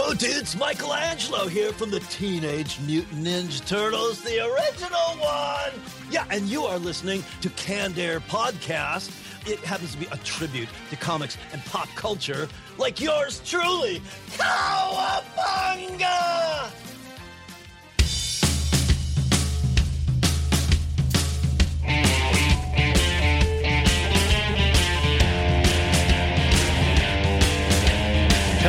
Whoa, dudes, Michelangelo here from the Teenage Mutant Ninja Turtles, the original one. Yeah, and you are listening to Canned Air Podcast. It happens to be a tribute to comics and pop culture, like yours truly, Cowabunga!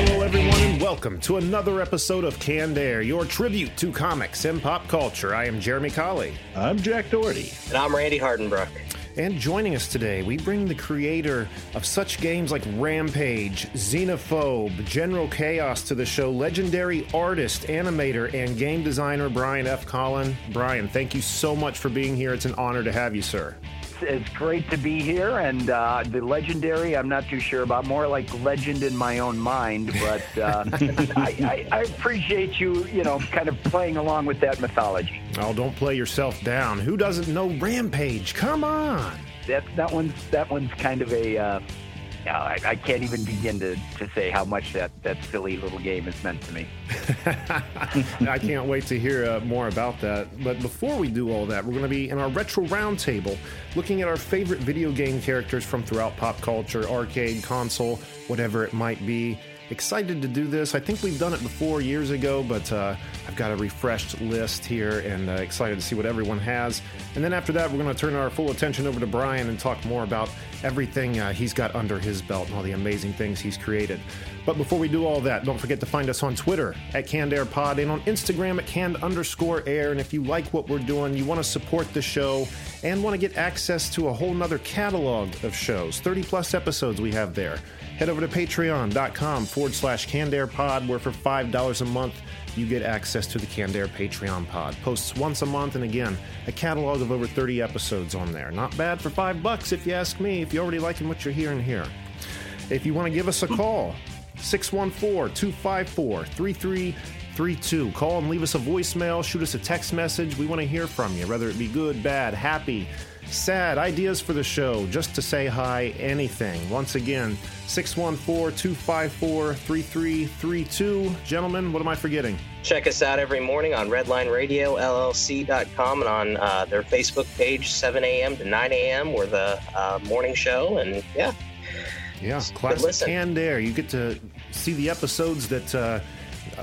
Hello, everyone, and welcome to another episode of Canned Air, your tribute to comics and pop culture. I am Jeremy Colley. I'm Jack Doherty. And I'm Randy Hardenbrook. And joining us today, we bring the creator of such games like Rampage, Xenophobe, General Chaos to the show, legendary artist, animator, and game designer Brian F. Colin. Brian, thank you so much for being here. It's an honor to have you, sir. It's great to be here, and uh, the legendary, I'm not too sure about. More like legend in my own mind, but uh, I, I, I appreciate you, you know, kind of playing along with that mythology. Oh, don't play yourself down. Who doesn't know Rampage? Come on. That that one's that one's kind of a. Uh, I, I can't even begin to, to say how much that, that silly little game has meant to me. I can't wait to hear uh, more about that. But before we do all that, we're going to be in our retro roundtable looking at our favorite video game characters from throughout pop culture, arcade, console, whatever it might be. Excited to do this. I think we've done it before years ago, but uh, I've got a refreshed list here and uh, excited to see what everyone has. And then after that, we're going to turn our full attention over to Brian and talk more about everything uh, he's got under his belt and all the amazing things he's created. But before we do all that, don't forget to find us on Twitter at Canned Air Pod and on Instagram at canned underscore air. And if you like what we're doing, you want to support the show and want to get access to a whole nother catalog of shows, 30 plus episodes we have there, head over to patreon.com forward slash Canned Air Pod, where for $5 a month, you get access to the Canned Air Patreon pod. Posts once a month, and again, a catalog of over 30 episodes on there. Not bad for five bucks, if you ask me, if you're already liking what you're hearing here. If you want to give us a call, 614 254 3332. Call and leave us a voicemail, shoot us a text message. We want to hear from you, whether it be good, bad, happy, sad, ideas for the show, just to say hi, anything. Once again, 614 254 3332. Gentlemen, what am I forgetting? Check us out every morning on redlineradiolllc.com and on uh, their Facebook page, 7 a.m. to 9 a.m. We're the uh, morning show. And yeah. Yeah, classic canned air. You get to see the episodes that uh,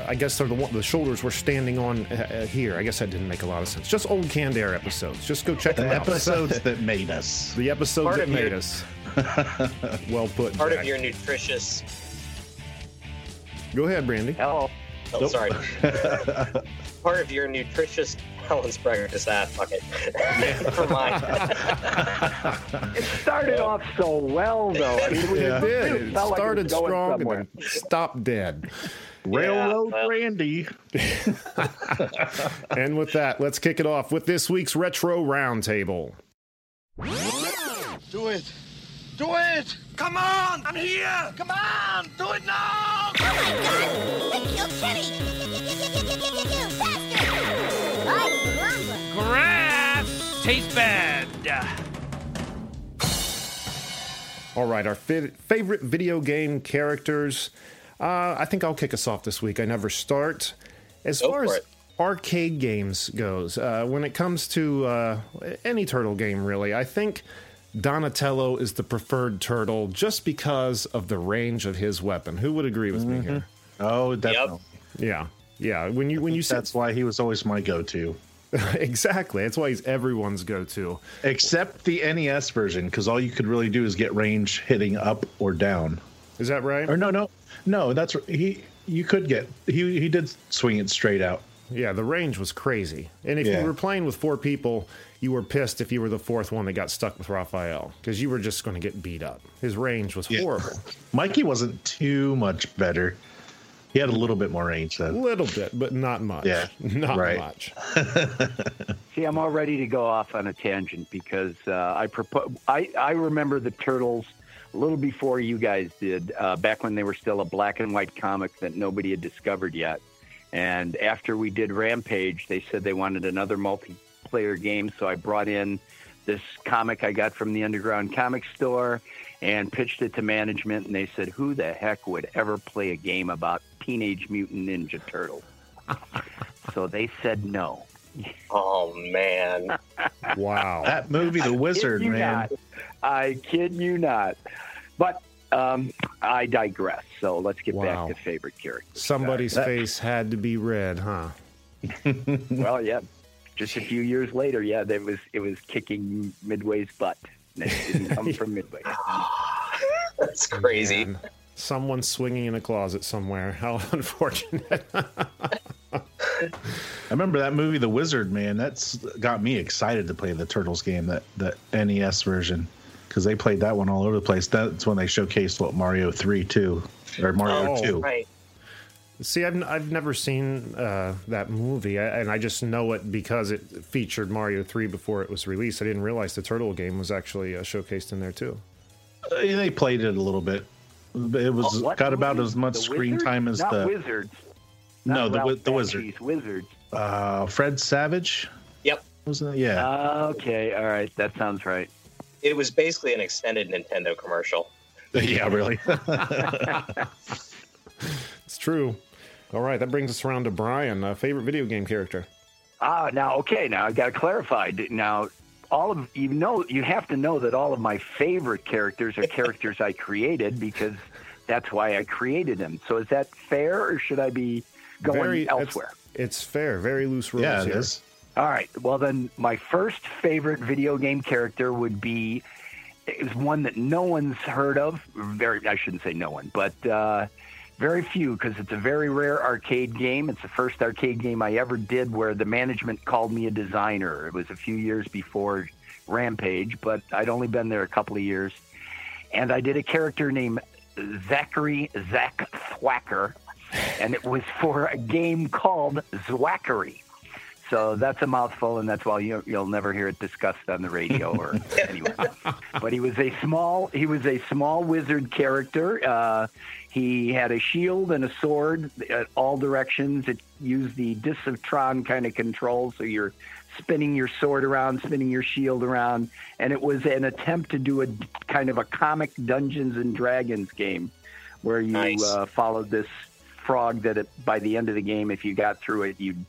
I guess are the the shoulders we're standing on uh, here. I guess that didn't make a lot of sense. Just old canned air episodes. Just go check the them out. episodes that made us. The episodes Part that made your- us. well put. Part Jack. of your nutritious. Go ahead, Brandy. Hello. Oh, Nope. sorry. Part of your nutritious balance breakfast. Ah, fuck it. Never mind. It started off so well, though. I mean, it, was- It did. it It felt like started was going strong and somewhere. then stopped dead. Railroad well. Randy. And with that, let's kick it off with this week's retro roundtable. Do it! Do it! Come on! I'm here! Come on! Do it now! Oh my god! They killed Grass tastes bad. All right, our fi- favorite video game characters. Uh, I think I'll kick us off this week. I never start. As Go far as it. arcade games goes, uh, when it comes to uh, any turtle game, really, I think Donatello is the preferred turtle just because of the range of his weapon. Who would agree with me here? Oh, definitely. Yeah, yeah. When you when you said That's why he was always my go-to. exactly, that's why he's everyone's go-to. Except the NES version, because all you could really do is get range hitting up or down. Is that right? Or no, no, no. That's he. You could get he. He did swing it straight out. Yeah, the range was crazy. And if Yeah. you were playing with four people, you were pissed if you were the fourth one that got stuck with Raphael because you were just going to get beat up. His range was Yeah. horrible. Mikey wasn't too much better. He had a little bit more range A though. little bit, but not much. Yeah, not right. much. See, I'm all ready to go off on a tangent because uh, I propose. I I remember the turtles a little before you guys did, uh, back when they were still a black and white comic that nobody had discovered yet. And after we did Rampage, they said they wanted another multiplayer game, so I brought in this comic I got from the underground comic store and pitched it to management and they said who the heck would ever play a game about Teenage Mutant Ninja Turtles. so they said no. Oh man. Wow. That movie, The Wizard, man. Not. I kid you not. But um, I digress. So let's get Wow. back to favorite characters. Somebody's That- face had to be red, huh? well, yeah. Just a few years later, yeah, that was it was kicking Midway's butt. And it didn't come from Midway. That's crazy. Man, someone swinging in a closet somewhere. How unfortunate. I remember that movie, The Wizard, man. That's got me excited to play the Turtles game, that that NES version, because they played that one all over the place. That's when they showcased what Mario Three too, or Mario Oh. Two. Right. See, I've, I've never seen uh, that movie, I- and I just know it because it featured Mario 3 before it was released. I didn't realize the Turtle game was actually uh, showcased in there, too. Uh, They played it a little bit. It was what got about movie? as much The screen Wizards? time as Not the Wizards. no Not the Ralph wi- the Wizard. Wizards. Uh, Fred Savage Yep. wasn't it? Yeah. Uh, okay, all right, that sounds right. It was basically an extended Nintendo commercial. yeah, really. It's true. All right, that brings us around to Brian. Uh, favorite video game character? Ah, now okay, now I got to clarify. Now, all of you know, you have to know that all of my favorite characters are characters I created because that's why I created them. So is that fair, or should I be going Very elsewhere? It's, it's fair. Very loose rules yeah, it here. is. All right. Well, then my first favorite video game character would be is one that no one's heard of. Very, I shouldn't say no one, but uh, very few because it's a very rare arcade game. It's the first arcade game I ever did where the management called me a designer. It was a few years before Rampage, but I'd only been there a couple of years, and I did a character named Zachary Zach Thwacker, and it was for a game called Zwackery. So that's a mouthful, and that's why you, you'll never hear it discussed on the radio or anywhere. But he was a small he was a small wizard character. Uh, he had a shield and a sword at all directions. It used the Discs of Tron kind of control, so you're spinning your sword around, spinning your shield around, and it was an attempt to do a kind of a comic Dungeons and Dragons game, where you Nice. uh, followed this frog that it, by the end of the game, if you got through it, you'd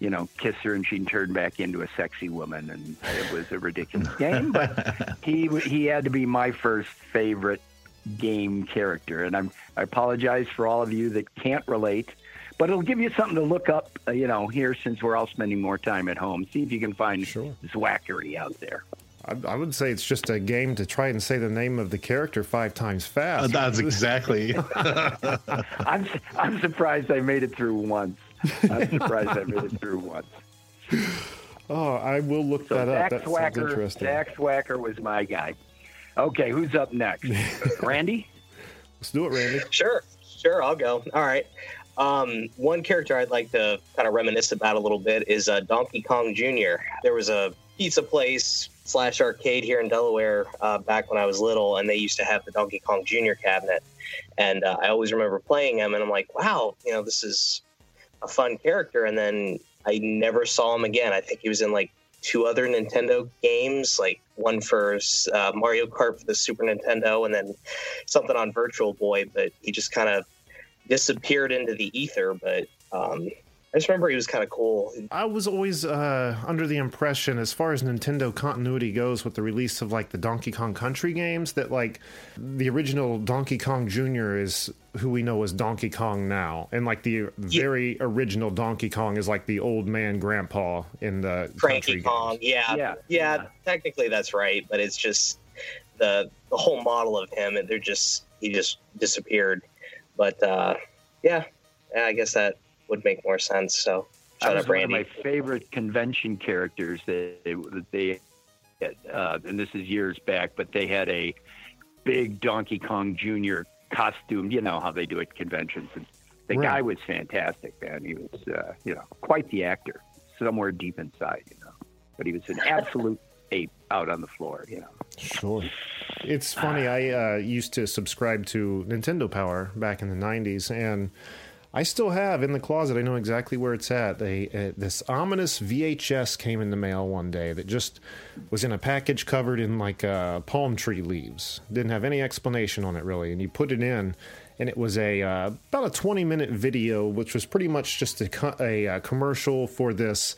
you know, kiss her and she'd turn back into a sexy woman, and it was a ridiculous game. But he he had to be my first favorite game character, and I'm I apologize for all of you that can't relate, but it'll give you something to look up, uh, you know, here since we're all spending more time at home. See if you can find Sure. Zwackery out there. I, I would say it's just a game to try and say the name of the character five times Uh, fast. That's exactly. I'm I'm surprised I made it through once. I'm surprised I made it through once. oh, I will look So that up. Zach That sounds Swacker, interesting. Zach Thwacker was my guy. Okay, who's up next? Randy? Let's do it, Randy. Sure, sure, I'll go. All right. Um, one character I'd like to kind of reminisce about a little bit is uh, Donkey Kong Jr. There was a pizza place slash arcade here in Delaware uh, back when I was little, and they used to have the Donkey Kong Jr. cabinet. And uh, I always remember playing him, and I'm like, wow, you know, this is a fun character. And then I never saw him again. I think he was in like two other Nintendo games, like one for uh, Mario Kart for the Super Nintendo, and then something on Virtual Boy. But he just kind of disappeared into the ether. But um, I just remember he was kind of cool. I was always uh, under the impression, as far as Nintendo continuity goes, with the release of like the Donkey Kong Country games, that like the original Donkey Kong Jr. is who we know as Donkey Kong now, and like the very original Donkey Kong is like the old man grandpa in the Cranky country Kong, games. yeah, Yeah, yeah, yeah. Technically, that's right, but it's just the the whole model of him, and they're just he just disappeared. But uh, yeah, yeah, I guess that would make more sense. So That shut was up, one of my favorite convention characters that they, that they uh, and this is years back, but they had a big Donkey Kong Jr. costume. You know how they do at conventions. And the Right. guy was fantastic, man. He was, uh, you know, quite the actor, somewhere deep inside, you know. But he was an absolute ape out on the floor, you know. Sure. It's funny. I uh, used to subscribe to Nintendo Power back in the '90s, and I still have in the closet. I know exactly where it's at. They uh, this ominous VHS came in the mail one day that just was in a package covered in like uh, palm tree leaves. Didn't have any explanation on it really, and you put it in. and it was a uh, about a 20 minute video, which was pretty much just a, co- a, uh commercial for this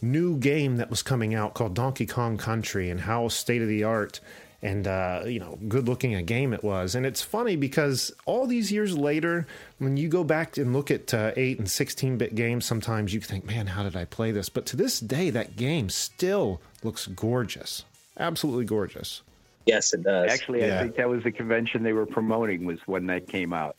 new game that was coming out called Donkey Kong Country and how state of the art and uh, you know good looking a game it was. And it's funny because all these years later, when you go back and look at uh, 8 and 16 bit games, sometimes you think, man, how did I play this? But to this day, that game still looks gorgeous, absolutely gorgeous. Yes, it does. Actually, I think that was the convention they were promoting was when that came out,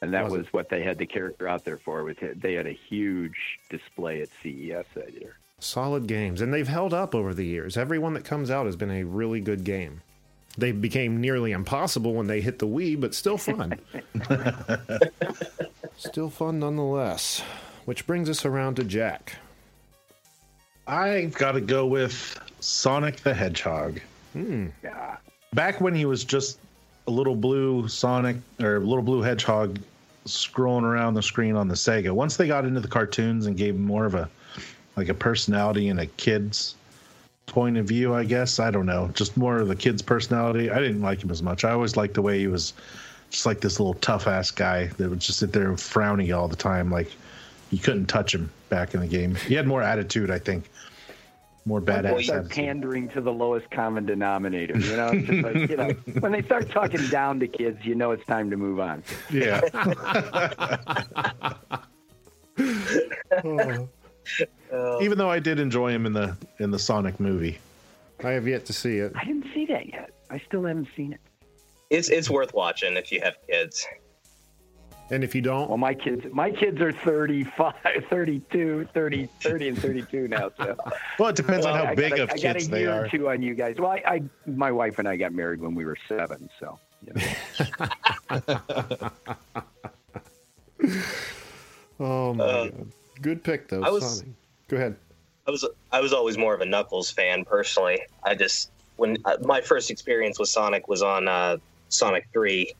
and that Was was, what they had the character out there for. With it, they had a huge display at CES that year. Solid games, and they've held up over the years. Every one that comes out has been a really good game. They became nearly impossible when they hit the Wii, but still fun. still fun nonetheless. Which brings us around to Jack. I've got to go with Sonic the Hedgehog. Hmm. Yeah, Back when he was just a little blue Sonic or a little blue Hedgehog scrolling around the screen on the Sega. Once they got into the cartoons and gave him more of a like a personality and a kid's point of view, I guess. I don't know. Just more of the kid's personality. I didn't like him as much. I always liked the way he was just like this little tough ass guy that would just sit there frowny all the time. Like you couldn't touch him back in the game. He had more attitude, I think. More When they badass start pandering to the lowest common denominator. You know, just like, you know, when they start talking down to kids, you know it's time to move on. Yeah. Oh. Even though I did enjoy him in the in the Sonic movie. I have yet to see it. I didn't see that yet. I still haven't seen it. It's it's worth watching if you have kids. And if you don't, Well, my kids, my kids are 35, 32, 30, 30 and 32 now. So Well, it depends on how I big got of I got kids a they year are. or two on you guys. Well, I, I, my wife and I got married when we were seven, so you know. oh my Uh, god, good pick though. I was- Sonic. Go ahead. I was I was always more of a Knuckles fan personally. I just when uh, my first experience with Sonic was on uh, Sonic Three,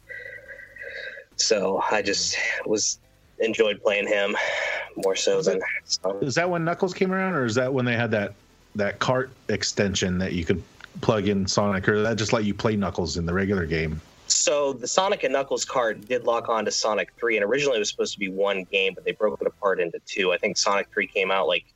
so I just was enjoyed playing him more so than Sonic. Is that when Knuckles came around, or is that when they had that that cart extension that you could plug in Sonic, or did that just let you play Knuckles in the regular game? So the Sonic and Knuckles cart did lock on to Sonic 3, and originally it was supposed to be one game, but they broke it apart into two. I think Sonic 3 came out like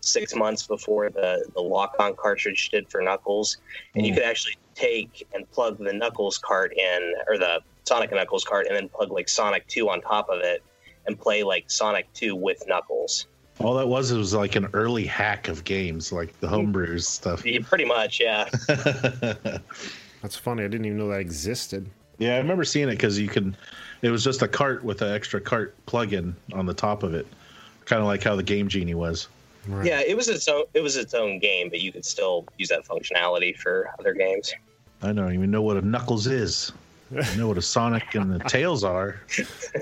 six months before the, the lock on cartridge did for Knuckles. And you hmm. could actually take and plug the Knuckles cart in, or the Sonic and Knuckles cart, and then plug like Sonic 2 on top of it and play like Sonic 2 with Knuckles. All that was it was like an early hack of games, like the homebrews stuff. Yeah, Pretty much, yeah. That's funny. I didn't even know that existed. Yeah, I remember seeing it because you can. It was just a cart with an extra cart plug-in on the top of it, kind of like how the Game Genie was. Right. Yeah, it was its own it was its own game, but you could still use that functionality for other games. I don't even know what a Knuckles is. I know what a Sonic and the Tails are.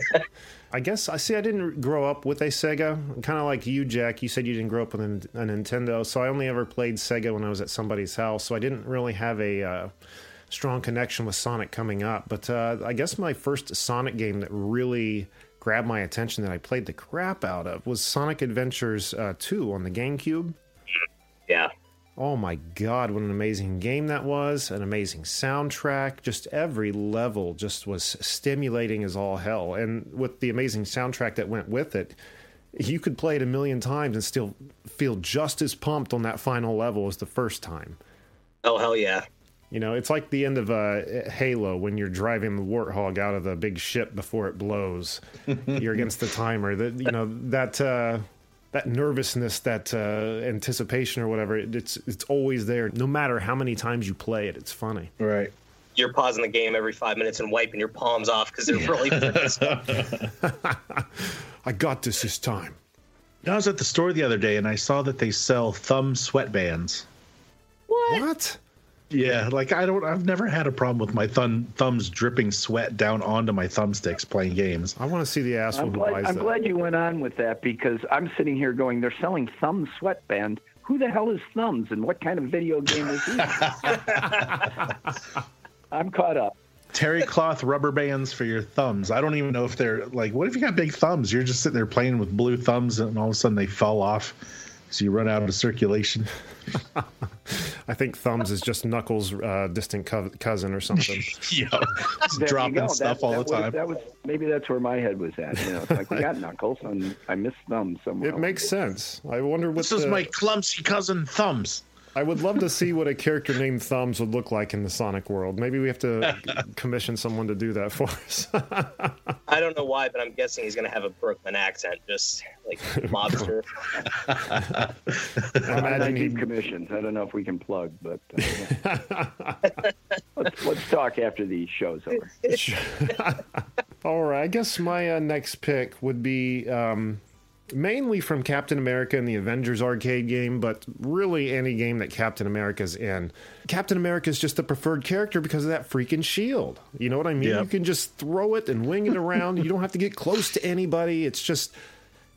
I guess I see. I didn't grow up with a Sega. Kind of like you, Jack. You said you didn't grow up with a, a Nintendo, so I only ever played Sega when I was at somebody's house. So I didn't really have a uh, strong connection with Sonic coming up. But uh, I guess my first Sonic game that really grabbed my attention that I played the crap out of was Sonic Adventures uh, 2 on the GameCube. Yeah. Oh my god, what an amazing game that was. An amazing soundtrack. Just every level just was stimulating as all hell. And with the amazing soundtrack that went with it, you could play it a million times and still feel just as pumped on that final level as the first time. Oh hell yeah. You know, it's like the end of uh, Halo when you're driving the warthog out of the big ship before it blows. you're against the timer. That you know that uh, that nervousness, that uh, anticipation or whatever. It, it's it's always there, no matter how many times you play it. It's funny. Right. You're pausing the game every five minutes and wiping your palms off because they're really I got this this time. I was at the store the other day and I saw that they sell thumb sweatbands. What? Yeah, like I don't. I've never had a problem with my thumb thumbs dripping sweat down onto my thumbsticks playing games. I want to see the asshole I'm who glad, buys I'm that. glad you went on with that because I'm sitting here going, they're selling Thumb Sweatband. Who the hell is Thumbs and what kind of video game is this? I'm caught up. Terry cloth rubber bands for your thumbs. I don't even know if they're like. What if you got big thumbs? You're just sitting there playing with blue thumbs, and all of a sudden they fall off, so you run out of circulation. I think Thumbs is just Knuckles' uh, distant co- cousin or something. yeah, dropping stuff That- all that the was- time. that was maybe that's where my head was at. You know, it's like we got Knuckles, and I missed Thumb somewhere. It makes sense. I wonder what this is my clumsy cousin Thumbs. I would love to see what a character named Thumbs would look like in the Sonic world. Maybe we have to commission someone to do that for us. I don't know why, but I'm guessing he's going to have a Brooklyn accent, just like mobster. I I imagine keep he'd commissions. I don't know if we can plug, but uh, let's, let's talk after the show's over. All right, I guess my uh, next pick would be um, mainly from Captain America and the Avengers arcade game, but really any game that Captain America's in. Captain America's just the preferred character because of that freaking shield. You know what I mean? Yeah. You can just throw it and wing it around. you don't have to get close to anybody. It's just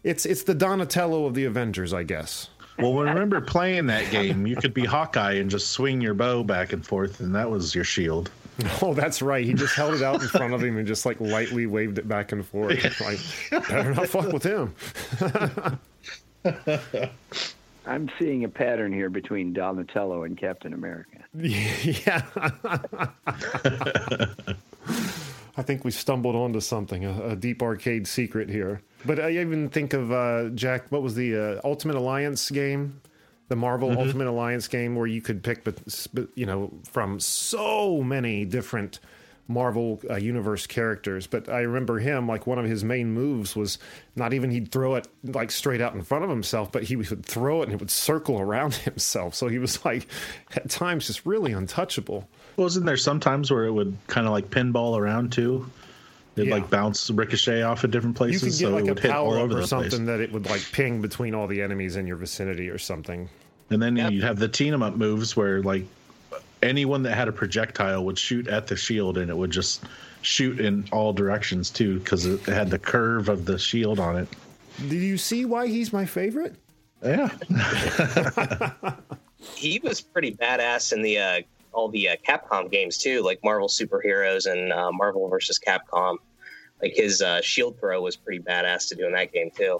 it's it's the Donatello of the Avengers, I guess. Well, remember playing that game, you could be Hawkeye and just swing your bow back and forth, and that was your shield. Oh, that's right. He just held it out in front of him and just like lightly waved it back and forth. Like, better not fuck with him. I'm seeing a pattern here between Donatello and Captain America. Yeah. I think we stumbled onto something, a, a deep arcade secret here. But I even think of uh, Jack. What was the uh, Ultimate Alliance game? The Marvel Ultimate Alliance game where you could pick, but but, you know, from so many different Marvel uh, universe characters. But I remember him like one of his main moves was not even he'd throw it like straight out in front of himself, but he would throw it and it would circle around himself. So he was like at times just really untouchable. Wasn't there sometimes where it would kind of like pinball around too? It'd Yeah. like bounce ricochet off at different You could places, get so like it a would hit all power up over or the something place. that it would like ping between all the enemies in your vicinity or something. And then Yep. you'd have the team 'em up moves where like anyone that had a projectile would shoot at the shield, and it would just shoot in all directions too, because it had the curve of the shield on it. Do you see why he's my favorite? Yeah, he was pretty badass in the uh, all the uh, Capcom games too, like Marvel Superheroes and uh, Marvel versus Capcom. Like his uh, shield throw was pretty badass to do in that game too.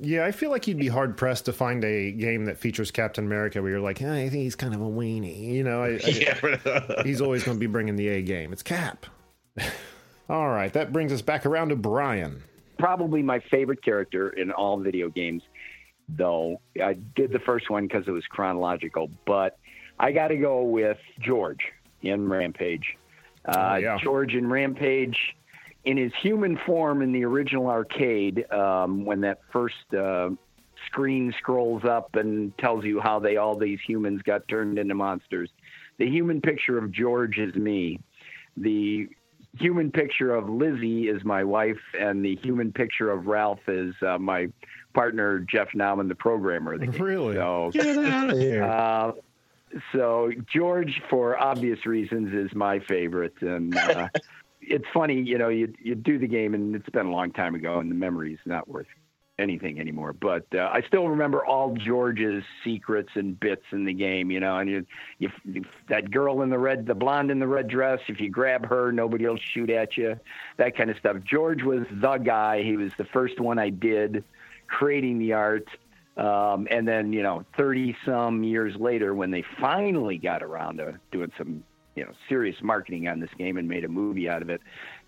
Yeah, I feel like you'd be hard pressed to find a game that features Captain America where you're like, eh, I think he's kind of a weenie. You know, I, I- he's always going to be bringing the A game. It's Cap. All right, that brings us back around to Brian. Probably my favorite character in all video games, though. I did the first one because it was chronological, but I got to go with George in Rampage. Uh, Oh, yeah. George in Rampage, in his human form in the original arcade, um, when that first uh, screen scrolls up and tells you how they all these humans got turned into monsters. The human picture of George is me. The human picture of Lizzie is my wife, and the human picture of Ralph is uh, my partner Jeff Nauman, the programmer the. Really? So, get out of here. uh, so George, for obvious reasons, is my favorite, and uh, it's funny, you know, you you do the game, and it's been a long time ago, and the memory's not worth anything anymore. But uh, I still remember all George's secrets and bits in the game, you know. And you, that girl in the red, the blonde in the red dress, if you grab her, nobody will shoot at you, that kind of stuff. George was the guy. He was the first one I did, creating the art. Um, and then, you know, 30 some years later, when they finally got around to doing some, you know, serious marketing on this game and made a movie out of it,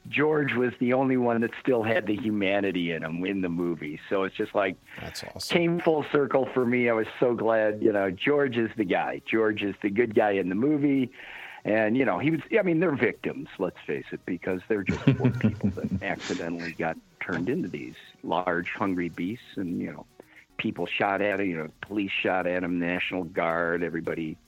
George was the only one that still had the humanity in him in the movie. So it's just like That's awesome. came full circle for me. I was so glad, you know, George is the guy. George is the good guy in the movie. And, you know, he was, I mean, they're victims, let's face it, because they're just poor people that accidentally got turned into these large, hungry beasts. And, you know, people shot at him, you know, police shot at him, National Guard, everybody.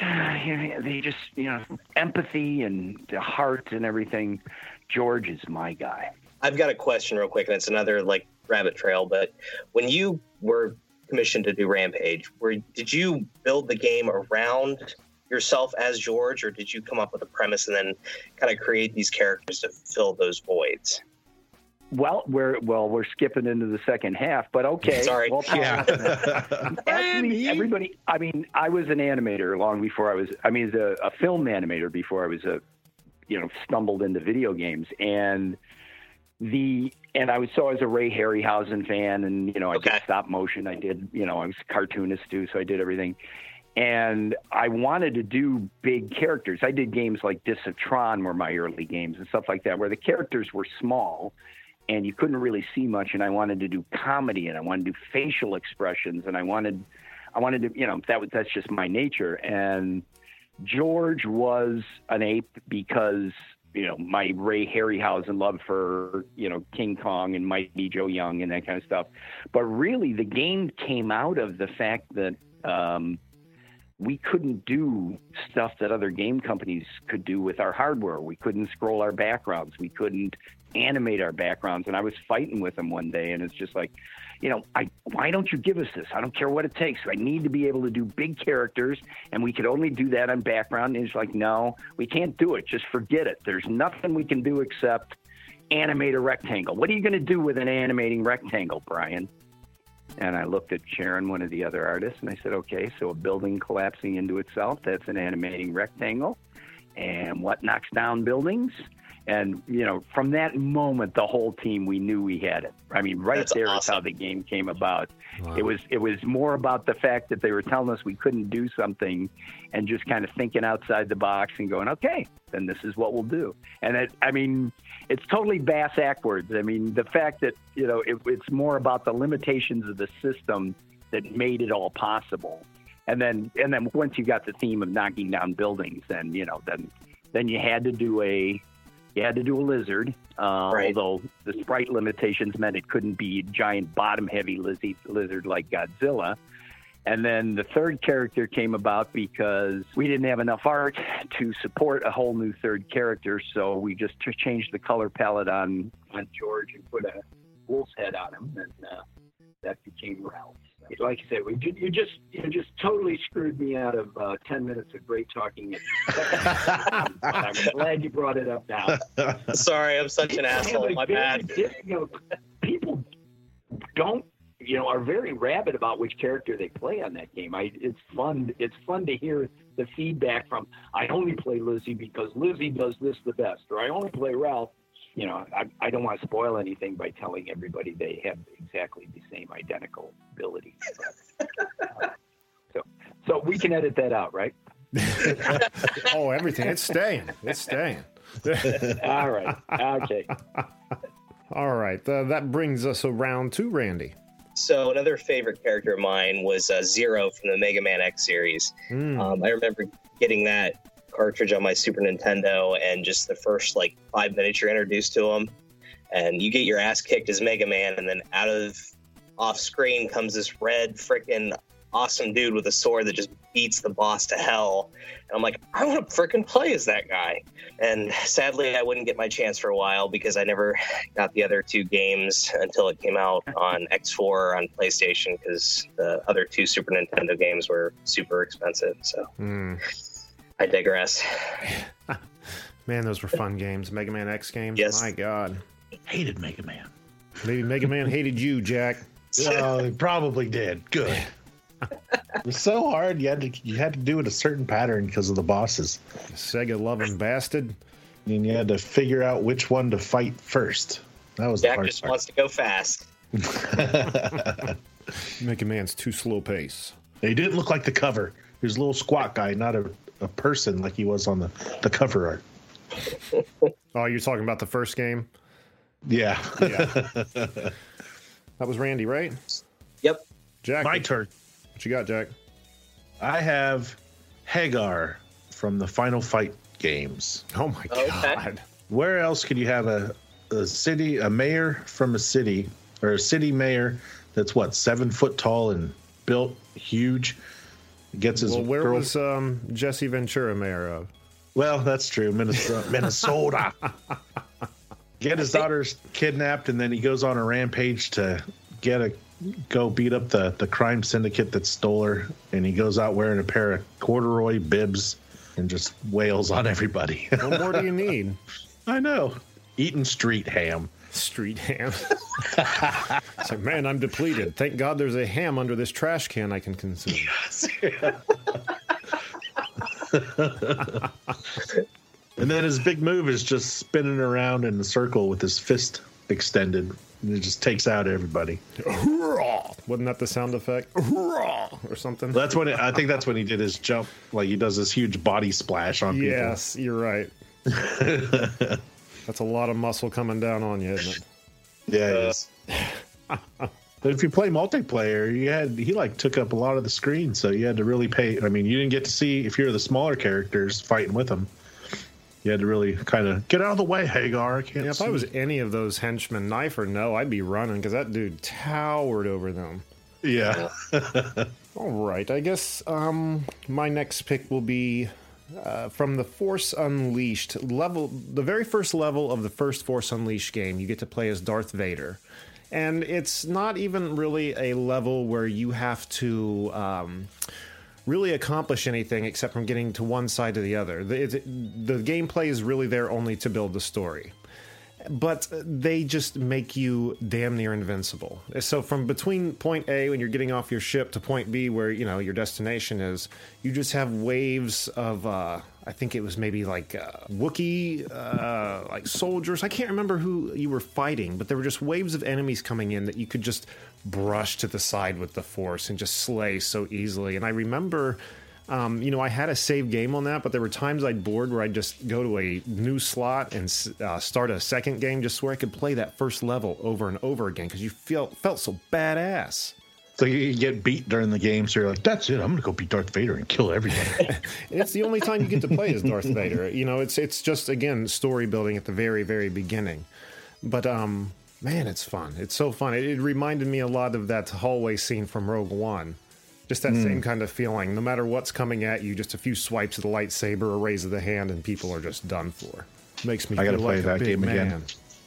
They just, you know, empathy and the heart and everything. George is my guy. I've got a question real quick, and it's another like rabbit trail. But when you were commissioned to do Rampage, were did you build the game around yourself as George, or did you come up with a premise and then kind of create these characters to fill those voids? Well, we're well, we're skipping into the second half, but okay. Sorry. We'll talk. Actually, everybody. I mean, I was an animator long before I was. I mean, as a, a film animator before I was a, you know, stumbled into video games, and the and I was so I was a Ray Harryhausen fan, and you know, I Okay. did stop motion. I did, you know, I was a cartoonist too, so I did everything. and I wanted to do big characters. I did games like Discs of Tron were my early games and stuff like that, where the characters were small and you couldn't really see much. And I wanted to do comedy and I wanted to do facial expressions and I wanted, I wanted to, you know, that was that's just my nature. And George was an ape because you know my Ray Harryhausen love for you know King Kong and Mighty Joe Young and that kind of stuff. But really, the game came out of the fact that um, we couldn't do stuff that other game companies could do with our hardware. We couldn't scroll our backgrounds. We couldn't animate our backgrounds. And I was fighting with them one day, and it's just like, you know, I why don't you give us this? I don't care what it takes. I need to be able to do big characters, and we could only do that on background. And he's like, no, we can't do it. Just forget it. There's nothing we can do except animate a rectangle. What are you going to do with an animating rectangle, Brian? And I looked at Sharon, one of the other artists, and I said, okay, so a building collapsing into itself, that's an animating rectangle. And what knocks down buildings? And, you know, from that moment, the whole team, we knew we had it. I mean, right That's there is awesome. how the game came about. Wow. It was it was more about the fact that they were telling us we couldn't do something and just kind of thinking outside the box and going, okay, then this is what we'll do. And it, I mean, it's totally bass backwards. I mean, the fact that you know it, it's more about the limitations of the system that made it all possible. And then and then once you got the theme of knocking down buildings, then you know then then you had to do a you had to do a lizard. Uh, Right. Although the sprite limitations meant it couldn't be a giant bottom heavy lizard, lizard like Godzilla. And then the third character came about because we didn't have enough art to support a whole new third character, so we just changed the color palette on on George and put a wolf's head on him, and uh, that became Ralph. Like I said, we, ju- you just you just totally screwed me out of uh, ten minutes of great talking. I'm glad you brought it up now. Sorry, I'm such an People asshole. My bad. You know, people don't, you know, are very rabid about which character they play on that game. I, it's fun. It's fun to hear the feedback from. I only play Lizzie because Lizzie does this the best, or I only play Ralph. You know, I, I don't want to spoil anything by telling everybody they have exactly the same identical abilities. But, uh, so, so we can edit that out, right? oh, everything. It's staying. It's staying. All right. Okay. All right. Uh, that brings us around to Randy. So another favorite character of mine was uh, Zero from the Mega Man X series. Mm. Um, I remember getting that cartridge on my Super Nintendo, and just the first like five minutes you're introduced to him, and you get your ass kicked as Mega Man, and then out of off screen comes this red freaking awesome dude with a sword that just beats the boss to hell. And I'm like, I want to freaking play as that guy. And sadly, I wouldn't get my chance for a while because I never got the other two games until it came out on X4 on PlayStation because the other two Super Nintendo games were super expensive. So Mm. I digress. Man, those were fun games. Mega Man X games. Yes. My God. Hated Mega Man. Maybe Mega Man hated you, Jack. Oh, he probably did. Good. it was so hard. You had to you had to do it a certain pattern because of the bosses, Sega loving bastard. and you had to figure out which one to fight first. That was the Jack hard just part. wants to go fast. Mega Man's too slow pace. He didn't look like the cover. He was a little squat guy, not a, a person like he was on the, the cover art. Oh, you're talking about the first game? Yeah. Yeah. that was Randy, right? Yep. Jack, My what, turn. what you got, Jack? I have Haggar from the Final Fight games. Oh my Okay. God. Where else could you have a, a city, a mayor from a city, or a city mayor that's what, seven foot tall and built huge? Gets his Well, where girl. was um, Jesse Ventura mayor of? Well, that's true. Minnesota. Minnesota. Get his daughters kidnapped, and then he goes on a rampage to get a go beat up the the crime syndicate that stole her. And he goes out wearing a pair of corduroy bibs and just wails on everybody. What more do you need? I know. Eating street ham. Street ham. it's like, man, I'm depleted. Thank God there's a ham under this trash can I can consume. And then his big move is just spinning around in a circle with his fist extended and it just takes out everybody. Wasn't that the sound effect? or something? That's when it, I think that's when he did his jump. Like he does this huge body splash on people. Yes, you're right. That's a lot of muscle coming down on you, isn't it? Yeah, it is. but if you play multiplayer, you had he like took up a lot of the screen, so you had to really pay. I mean, you didn't get to see if you're the smaller characters fighting with him. You had to really kind of get out of the way, Haggar. I can't. Yeah, if see I was any of those henchmen, knife or no, I'd be running because that dude towered over them. yeah, All right, I guess um, my next pick will be uh, from the Force Unleashed level. The very first level of the first Force Unleashed game, you get to play as Darth Vader, and it's not even really a level where you have to. Um, really accomplish anything except from getting to one side to the other. The, it, the gameplay is really there only to build the story. But they just make you damn near invincible. So from between point A when you're getting off your ship to point B where you know your destination is, you just have waves of uh, I think it was maybe like uh, Wookiee uh, like soldiers. I can't remember who you were fighting, but there were just waves of enemies coming in that you could just brush to the side with the force and just slay so easily. And I remember, um, you know, I had a save game on that, but there were times I'd board where I'd just go to a new slot and uh, start a second game just so I could play that first level over and over again because you felt felt so badass. so you, get beat during the game, so you're like, "That's it. I'm gonna go beat Darth Vader and kill everything." And it's the only time you get to play as Darth Vader. You know, it's it's just again story building at the very very beginning. But um, man, it's fun. It's so fun. It, it reminded me a lot of that hallway scene from Rogue One. Just that same hmm. kind of feeling. No matter what's coming at you, just a few swipes of the lightsaber, a raise of the hand, and people are just done for. Makes me I gotta feel play like a that game again.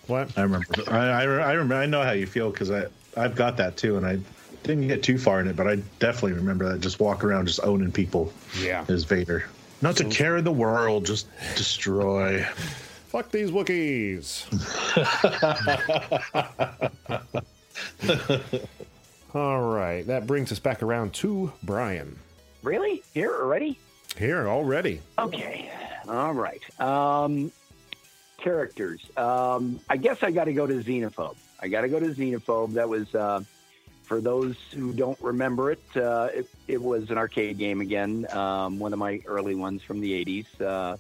What? I remember. I, I, I remember. I know how you feel because I I've got that too, and I didn't get too far in it, but I definitely remember that. Just walk around, just owning people. Yeah. as Vader. Not to carry the world, just destroy. Fuck these Wookiees. All right, that brings us back around to Brian. Really? Here already? Here already. Okay. All right. Um, characters. Um, I guess I got to go to Xenophobe. I got to go to Xenophobe. That was, uh, for those who don't remember it, uh, it, it was an arcade game again. Um, one of my early ones from the 80s. Uh,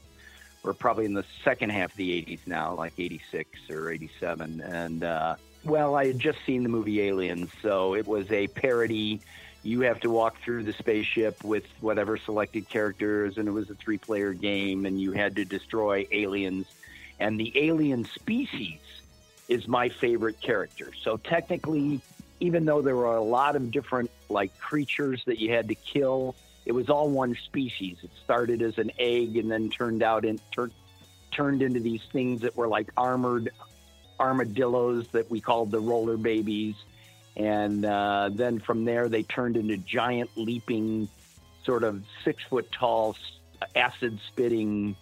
we're probably in the second half of the 80s now, like 86 or 87. And, uh, well, I had just seen the movie Aliens, so it was a parody. You have to walk through the spaceship with whatever selected characters, and it was a three player game, and you had to destroy aliens. And the alien species is my favorite character. So technically, even though there were a lot of different like creatures that you had to kill, it was all one species. It started as an egg and then turned out in tur- turned into these things that were like armored armadillos that we called the roller babies. And uh, then from there, they turned into giant leaping, sort of six foot tall, acid spitting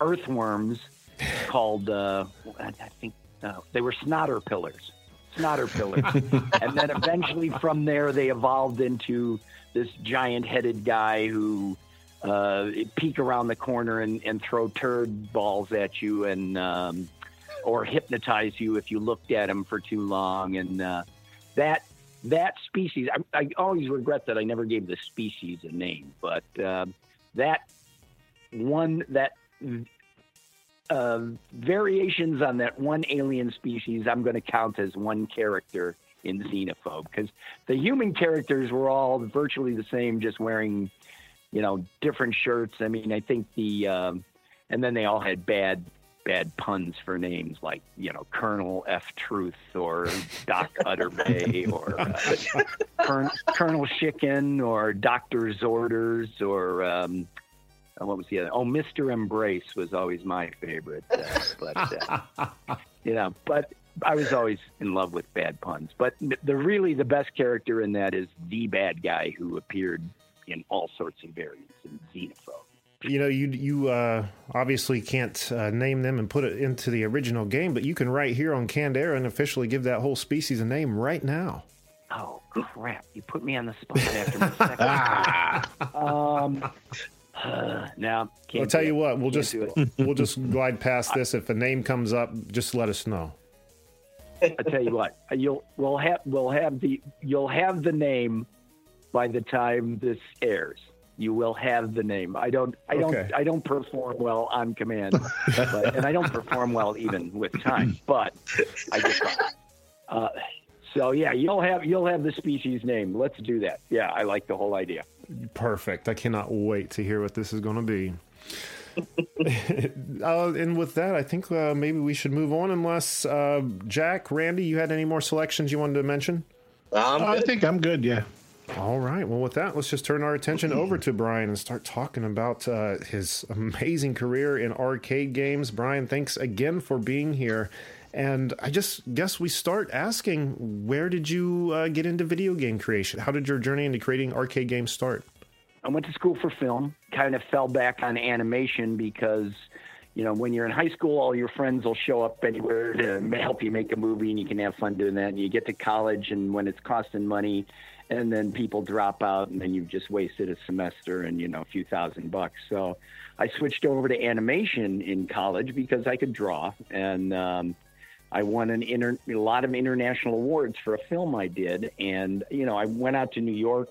earthworms called, uh, I think uh, they were snotter pillars. Snotter pillars. and then eventually from there, they evolved into this giant headed guy who uh, peek around the corner and, and throw turd balls at you and um, or hypnotize you if you looked at them for too long. And uh, that that species, I, I always regret that I never gave the species a name, but uh, that one that uh, variations on that one alien species, I'm going to count as one character in Xenophobe because the human characters were all virtually the same, just wearing, you know, different shirts. I mean, I think the, um, and then they all had bad, bad puns for names like, you know, Colonel F. Truth or Doc Utterbay or uh, Colonel, Colonel Chicken or Doctor's Orders or, um, uh, what was the other? Oh, Mr. Embrace was always my favorite. Uh, but, uh, you know, but I was always in love with bad puns. But the really the best character in that is the bad guy who appeared in all sorts of variants in Xenophobe. You know, you you uh, obviously can't uh, name them and put it into the original game, but you can right here on Canned Air and officially give that whole species a name right now. Oh crap! You put me on the spot after my second. um, uh, now can't I'll tell you it. what, we'll Can't just we'll just glide past this. If a name comes up, just let us know. I tell you what, you'll we'll have we'll have the you'll have the name by the time this airs. You will have the name. I don't I don't Okay. I don't perform well on command, but, and I don't perform well even with time. But I just uh, so yeah, you'll have you'll have the species name. Let's do that. Yeah, I like the whole idea. Perfect. I cannot wait to hear what this is going to be. uh, and with that, I think uh, maybe we should move on. Unless uh, Jack, Randy, you had any more selections you wanted to mention? Um, I think I'm good. Yeah. All right. Well, with that, let's just turn our attention over to Brian and start talking about uh, his amazing career in arcade games. Brian, thanks again for being here. And I just guess we start asking where did you uh, get into video game creation? How did your journey into creating arcade games start? I went to school for film, kind of fell back on animation because, you know, when you're in high school, all your friends will show up anywhere to help you make a movie and you can have fun doing that. And you get to college, and when it's costing money, and then people drop out, and then you've just wasted a semester and, you know, a few thousand bucks. So I switched over to animation in college because I could draw. And, um, I won an inter- a lot of international awards for a film I did, and you know I went out to New York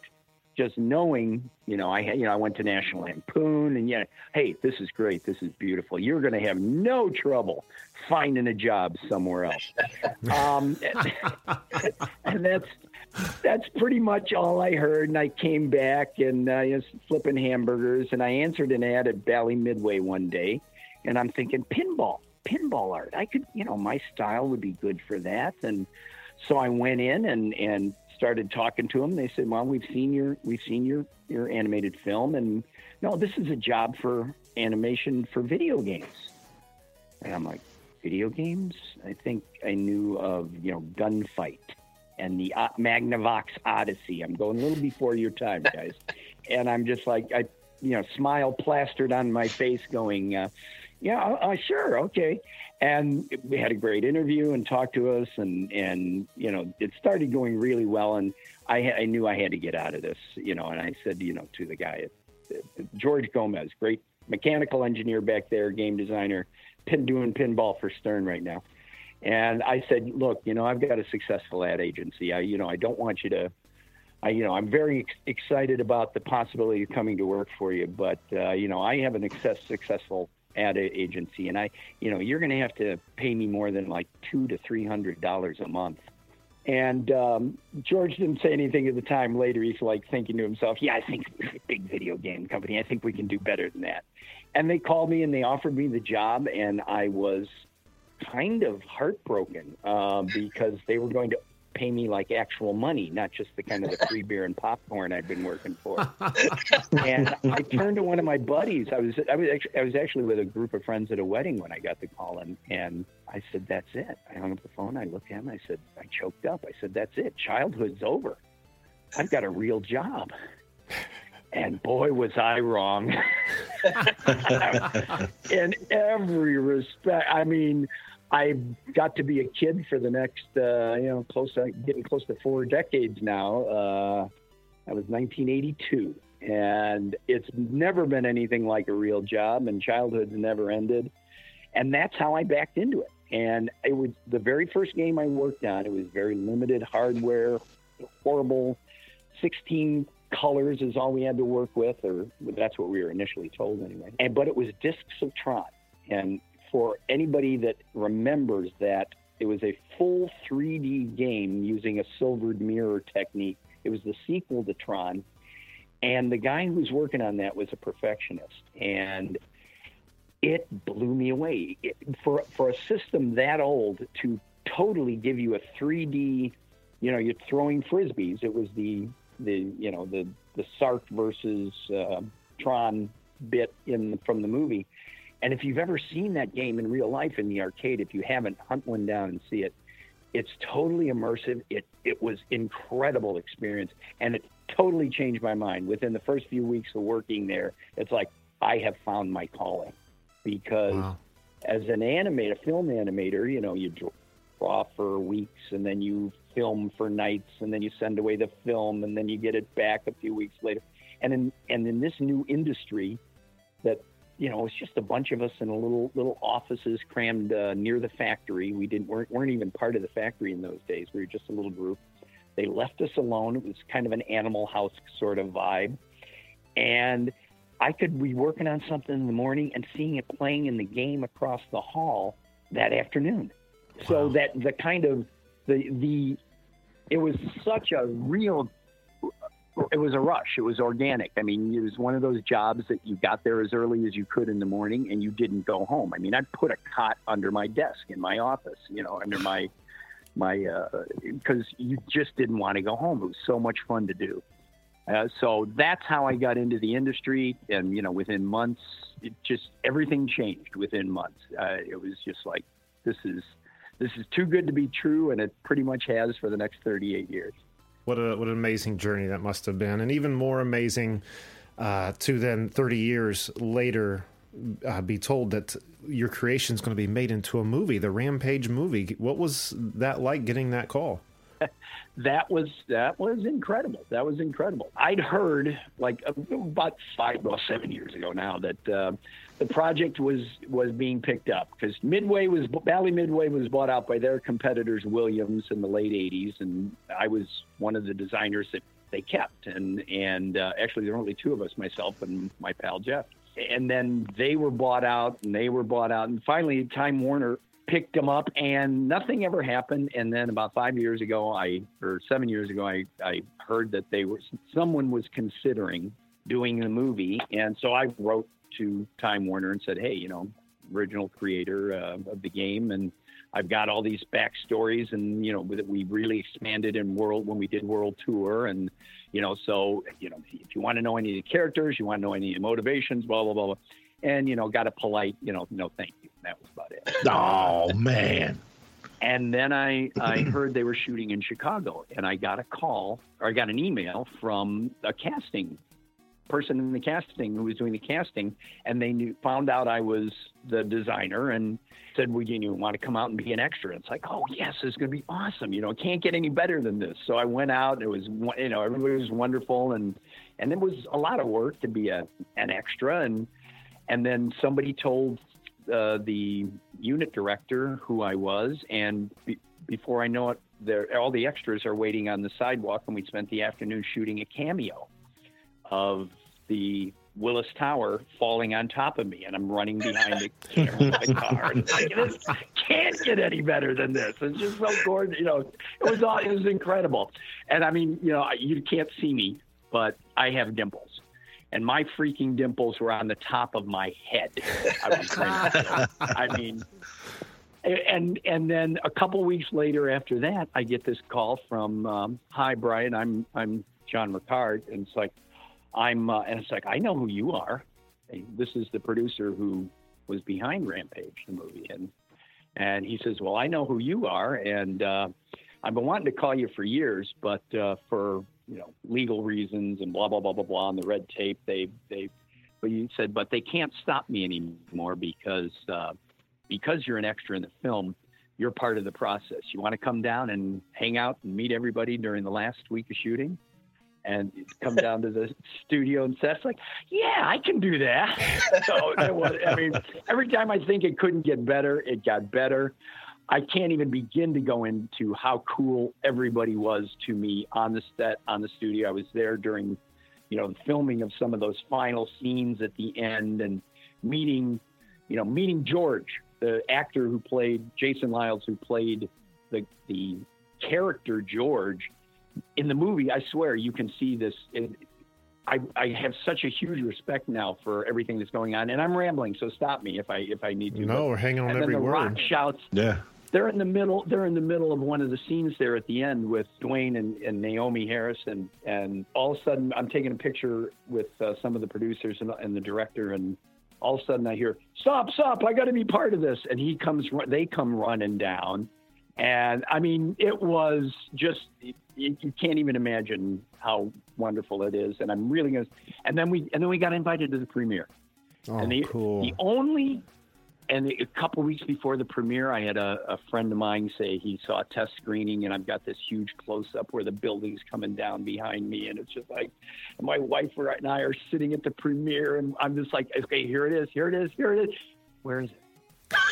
just knowing, you know, I you know, I went to National Lampoon and yeah, hey, this is great. This is beautiful. You're going to have no trouble finding a job somewhere else. um, and that's, that's pretty much all I heard. And I came back and uh, you know, flipping hamburgers and I answered an ad at Bally Midway one day and I'm thinking pinball, pinball art. I could, you know, my style would be good for that. And so I went in and, and started talking to them. They said, "Well, we've seen your we've seen your your animated film, and no, this is a job for animation for video games." And I'm like, "Video games?" I think I knew of you know Gunfight and the uh, Magnavox Odyssey. I'm going a little before your time, guys, and I'm just like, I you know, smile plastered on my face, going. Uh, yeah, uh, uh, sure, okay. And we had a great interview and talked to us, and and you know, it started going really well. And I I knew I had to get out of this, you know. And I said, you know, to the guy, George Gomez, great mechanical engineer back there, game designer, pin doing pinball for Stern right now. And I said, look, you know, I've got a successful ad agency. I, you know, I don't want you to I, you know, I'm very ex- excited about the possibility of coming to work for you, but uh, you know, I have an success, successful ad agency, and I, you know, you're going to have to pay me more than like two to three hundred dollars a month. And um, George didn't say anything at the time. Later, he's like thinking to himself, "Yeah, I think a big video game company. I think we can do better than that." And they called me and they offered me the job, and I was kind of heartbroken uh, because they were going to pay me like actual money, not just the kind of the free beer and popcorn I'd been working for. and I turned to one of my buddies. I was I was actually, I was actually with a group of friends at a wedding when I got the call, and and I said, "That's it." I hung up the phone. I looked at him. I said, I choked up. I said, "That's it. Childhood's over. I've got a real job." And boy, was I wrong. In every respect. I mean, I got to be a kid for the next, uh, you know, close to getting close to four decades now. Uh, that was 1982, and it's never been anything like a real job, and childhood's never ended, and that's how I backed into it. And it was the very first game I worked on. It was very limited hardware, horrible, 16 colors is all we had to work with, or that's what we were initially told anyway. And but it was discs of Tron, and for anybody that remembers that it was a full 3D game using a silvered mirror technique. It was the sequel to Tron, and the guy who was working on that was a perfectionist, and it blew me away. It, for for a system that old to totally give you a 3D, you know, you're throwing frisbees. It was the the you know the the Sark versus uh, Tron bit in from the movie. And if you've ever seen that game in real life in the arcade, if you haven't, hunt one down and see it. It's totally immersive. It it was incredible experience, and it totally changed my mind. Within the first few weeks of working there, it's like I have found my calling, because Wow. as an animator, film animator, you know, you draw for weeks and then you film for nights and then you send away the film and then you get it back a few weeks later. And in and in this new industry that you know, it was just a bunch of us in a little little offices crammed uh, near the factory. We didn't weren't, weren't even part of the factory in those days. We were just a little group. They left us alone. It was kind of an Animal House sort of vibe, and I could be working on something in the morning and seeing it playing in the game across the hall that afternoon. So that the kind of the the it was such a real it was a rush. It was organic. I mean, it was one of those jobs that you got there as early as you could in the morning and you didn't go home. I mean, I'd put a cot under my desk in my office, you know, under my my because you just didn't want to go home. It was so much fun to do. Uh, so that's how I got into the industry, and you know, within months, it just everything changed. Within months, uh, it was just like this is this is too good to be true, and it pretty much has for the next 38 years. What a what an amazing journey that must have been, and even more amazing uh, to then 30 years later uh, be told that your creation is going to be made into a movie, the Rampage movie. What was that like getting that call? that was that was incredible. That was incredible. I'd heard like about five, well, seven years ago now that uh, the project was was being picked up because Midway was Bally Midway was bought out by their competitors Williams in the late '80s, and I was one of the designers that they kept. And and uh, actually, there were only two of us, myself and my pal Jeff. And then they were bought out, and they were bought out, and finally, Time Warner picked them up and nothing ever happened and then about five years ago i or seven years ago i i heard that they were someone was considering doing the movie and so i wrote to time warner and said hey you know original creator uh, of the game and i've got all these backstories and you know that we really expanded in world when we did world tour and you know so you know if you want to know any of the characters you want to know any of the motivations blah blah blah, blah. And you know got a polite you know no thank you. That was about it. Oh man. and then I, I heard they were shooting in Chicago, and I got a call or I got an email from a casting person in the casting who was doing the casting, and they knew found out I was the designer and said, "Would you want to come out and be an extra?" It's like, "Oh yes, it's going to be awesome! You know, it can't get any better than this." So I went out. And It was you know everybody was wonderful, and and it was a lot of work to be a an extra, and and then somebody told uh, the unit director who I was, and be, before I know it, there all the extras are waiting on the sidewalk, and we spent the afternoon shooting a cameo of the Willis Tower falling on top of me, and I'm running behind the car. And this can't get any better than this. It's just so gorgeous. You know, it was all, it was incredible. And I mean, you know, you can't see me, but I have dimples and my freaking dimples were on the top of my head. I, was I mean, and and then a couple weeks later after that, I get this call from, um, "Hi, Brian, I'm I'm John Rickard," and it's like, I'm, uh, and it's like, I know who you are. This is the producer who was behind Rampage, the movie, and and he says, "Well, I know who you are, and uh, I've been wanting to call you for years, but uh, for you know legal reasons and blah blah blah blah blah and the red tape, they they." But you said, but they can't stop me anymore because uh, because you're an extra in the film. You're part of the process. You want to come down and hang out and meet everybody during the last week of shooting, and come down to the studio and set. It's like, yeah, I can do that. so was, I mean, every time I think it couldn't get better, it got better. I can't even begin to go into how cool everybody was to me on the set, on the studio. I was there during, you know, the filming of some of those final scenes at the end and meeting, you know, meeting George, the actor who played Jason Liles, who played the the character George in the movie. I swear you can see this. It, I, I have such a huge respect now for everything that's going on, and I'm rambling, so stop me if I if I need to. No, we're hanging on and every then the word. Rock shouts, Yeah. they're in the middle they're in the middle of one of the scenes there at the end with Dwayne and, and Naomie Harris and and all of a sudden I'm taking a picture with uh, some of the producers and, and the director and all of a sudden I hear stop stop I got to be part of this and he comes they come running down and I mean it was just you, you can't even imagine how wonderful it is and I'm really gonna and then we and then we got invited to the premiere Oh, and the, cool. the only and a couple weeks before the premiere, I had a, a friend of mine say he saw a test screening, and I've got this huge close up where the building's coming down behind me, and it's just like my wife and I are sitting at the premiere, and I'm just like, okay, here it is, here it is, here it is. Where is it?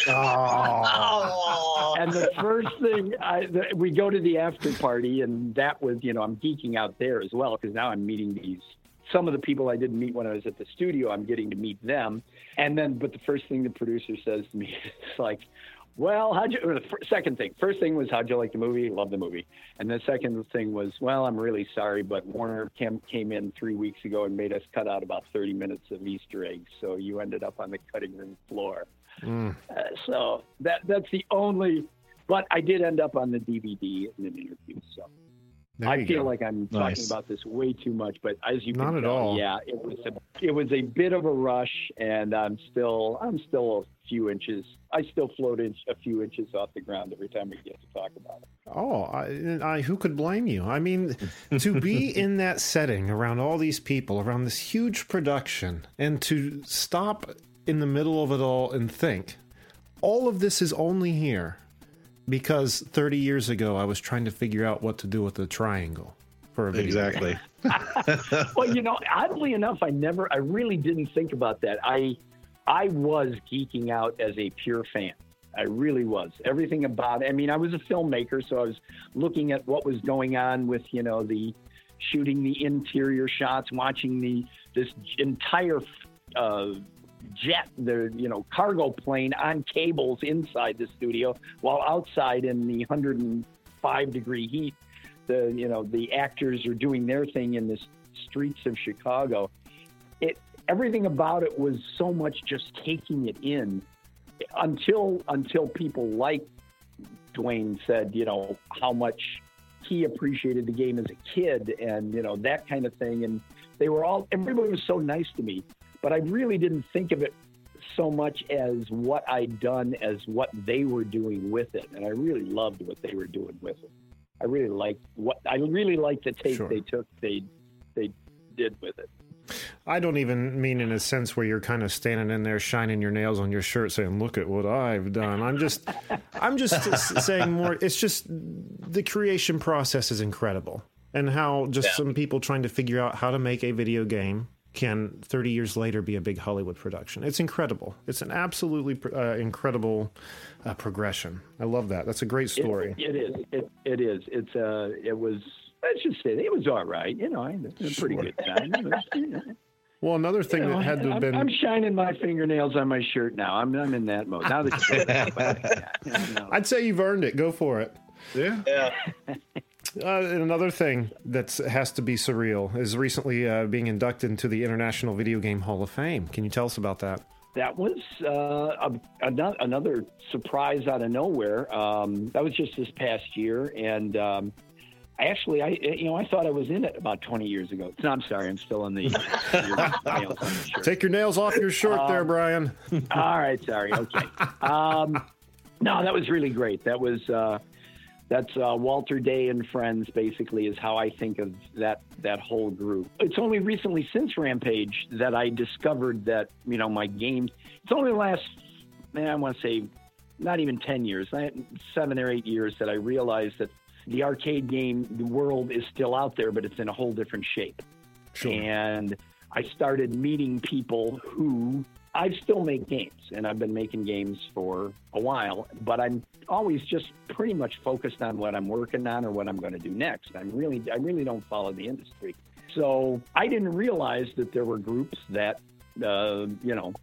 Oh. and the first thing I, the, we go to the after party, and that was, you know, I'm geeking out there as well because now I'm meeting these some of the people I didn't meet when I was at the studio. I'm getting to meet them, and then, but the first thing the producer says to me is like, "Well, how'd you?" The second thing, first thing was, "How'd you like the movie?" Love the movie, and the second thing was, "Well, I'm really sorry, but Warner came came in three weeks ago and made us cut out about 30 minutes of Easter eggs, so you ended up on the cutting room floor." Mm. Uh, so that that's the only. But I did end up on the DVD in an interview. So There I feel go. like I'm talking about this way too much, but as you Not can at tell, all. yeah, it was a it was a bit of a rush, and I'm still I'm still a few inches. I still float in, a few inches off the ground every time we get to talk about it. Oh, I, I, who could blame you? I mean, to be in that setting around all these people, around this huge production, and to stop in the middle of it all and think, all of this is only here because 30 years ago I was trying to figure out what to do with the triangle for a video. Exactly. well, you know, oddly enough, I never, I really didn't think about that. I, I was geeking out as a pure fan. I really was. Everything about it. I mean, I was a filmmaker, so I was looking at what was going on with, you know, the shooting the interior shots, watching the this entire uh, jet, the you know cargo plane on cables inside the studio, while outside in the 105 degree heat, the you know the actors are doing their thing in the streets of Chicago. It everything about it was so much just taking it in until until people like Dwayne said, you know, how much he appreciated the game as a kid and, you know, that kind of thing. And they were all, everybody was so nice to me, but I really didn't think of it so much as what I'd done as what they were doing with it. And I really loved what they were doing with it. I really liked what, I really liked the take Sure. they took, they, they did with it. I don't even mean in a sense where you're kind of standing in there shining your nails on your shirt saying, "Look at what I've done." I'm just I'm just saying more it's just the creation process is incredible and how just Yeah. some people trying to figure out how to make a video game can 30 years later be a big Hollywood production. It's incredible. It's an absolutely uh, incredible uh, progression. I love that. That's a great story. It, it is. It, it is. It's uh. It was. Let's just say it was all right. You know, I had a pretty Sure. good time. Was, you know, Well, another thing you know, that had to have I'm, been I'm shining my fingernails on my shirt now. I'm I'm in that mode now. That you bring it yeah, you know. I'd say you've earned it. Go for it. yeah. Yeah. Uh, another thing that has to be surreal is recently uh, being inducted into the International Video Game Hall of Fame. Can you tell us about that? That was uh, a, another, another surprise out of nowhere. Um, that was just this past year, and um, I actually, I you know, I thought I was in it about 20 years ago. No, I'm sorry, I'm still in the. nails on the shirt. Take your nails off your shirt there, Brian. All right, sorry. Okay. Um, no, that was really great. That was uh, that's uh, Walter Day and friends. Basically, is how I think of that that whole group. It's only recently since Rampage that I discovered that you know my game. It's only the last, man, I want to say, not even ten years, seven or eight years that I realized that the arcade game the world is still out there, but it's in a whole different shape and I started meeting people who I still make games, and I've been making games for a while, but I'm always just pretty much focused on what I'm working on or what I'm going to do next. I'm really, I really don't follow the industry. So I didn't realize that there were groups that, uh, you know,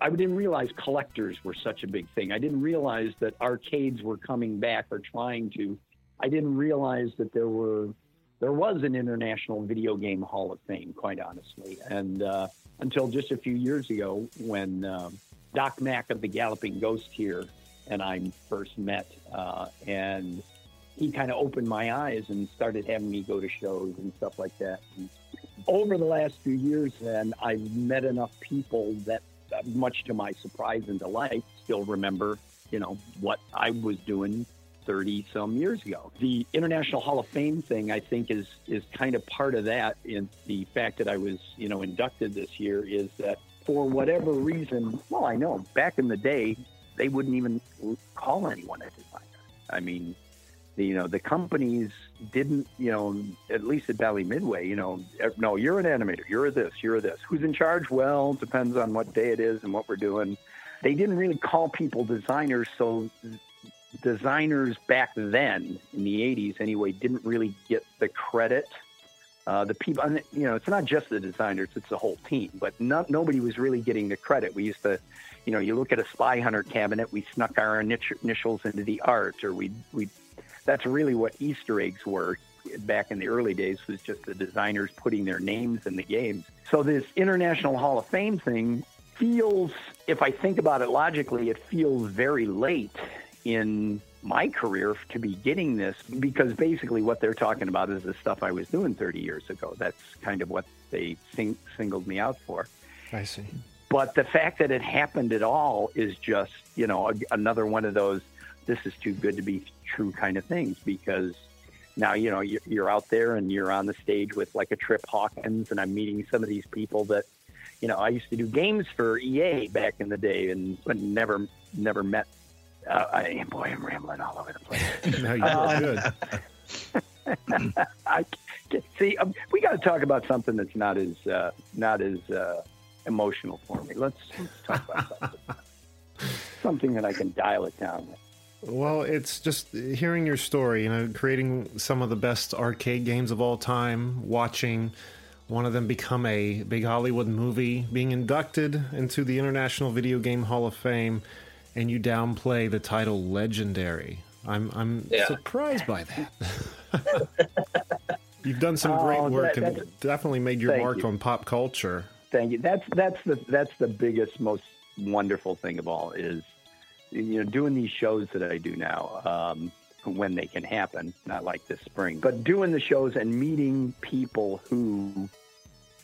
I didn't realize collectors were such a big thing. I didn't realize that arcades were coming back or trying to. I didn't realize that there were there was an international video game hall of fame, quite honestly, and uh, until just a few years ago, when um, Doc Mack of the Galloping Ghost here and I first met, uh, and he kind of opened my eyes and started having me go to shows and stuff like that. And over the last few years, then I've met enough people that, uh, much to my surprise and delight, still remember, you know, what I was doing 30 some years ago. The International Hall of Fame thing, I think, is is kind of part of that. In the fact that I was, you know, inducted this year is that for whatever reason, well, I know back in the day, they wouldn't even call anyone a designer. I mean, you know, the companies didn't, you know, at least at Bally Midway, you know, eh, no, you're an animator, you're this, you're this. Who's in charge? Well, depends on what day it is and what we're doing. They didn't really call people designers, so designers back then in the 80s anyway didn't really get the credit. Uh, the people you know it's not just the designers it's the whole team but not, nobody was really getting the credit. We used to you know you look at a spy hunter cabinet we snuck our initials into the art or we we that's really what easter eggs were back in the early days was just the designers putting their names in the games. So this international hall of fame thing feels if i think about it logically it feels very late in my career to be getting this because basically what they're talking about is the stuff I was doing 30 years ago. That's kind of what they sing- singled me out for. I see. But the fact that it happened at all is just, you know, a, another one of those this is too good to be true kind of things because now, you know, you're, you're out there and you're on the stage with like a Trip Hawkins and I'm meeting some of these people that, you know, I used to do games for EA back in the day and but never never met uh, I, boy, I'm rambling all over the place. no, you're good. I, see, um, we got to talk about something that's not as uh, not as uh, emotional for me. Let's, let's talk about something. something that I can dial it down with. Well, it's just hearing your story, you know, creating some of the best arcade games of all time, watching one of them become a big Hollywood movie, being inducted into the International Video Game Hall of Fame, and you downplay the title legendary. I'm I'm Yeah. surprised by that. You've done some great Oh, work that- and definitely made your mark you. on pop culture. Thank you. That's that's the that's the biggest, most wonderful thing of all is you know doing these shows that I do now um, when they can happen, not like this spring, but doing the shows and meeting people who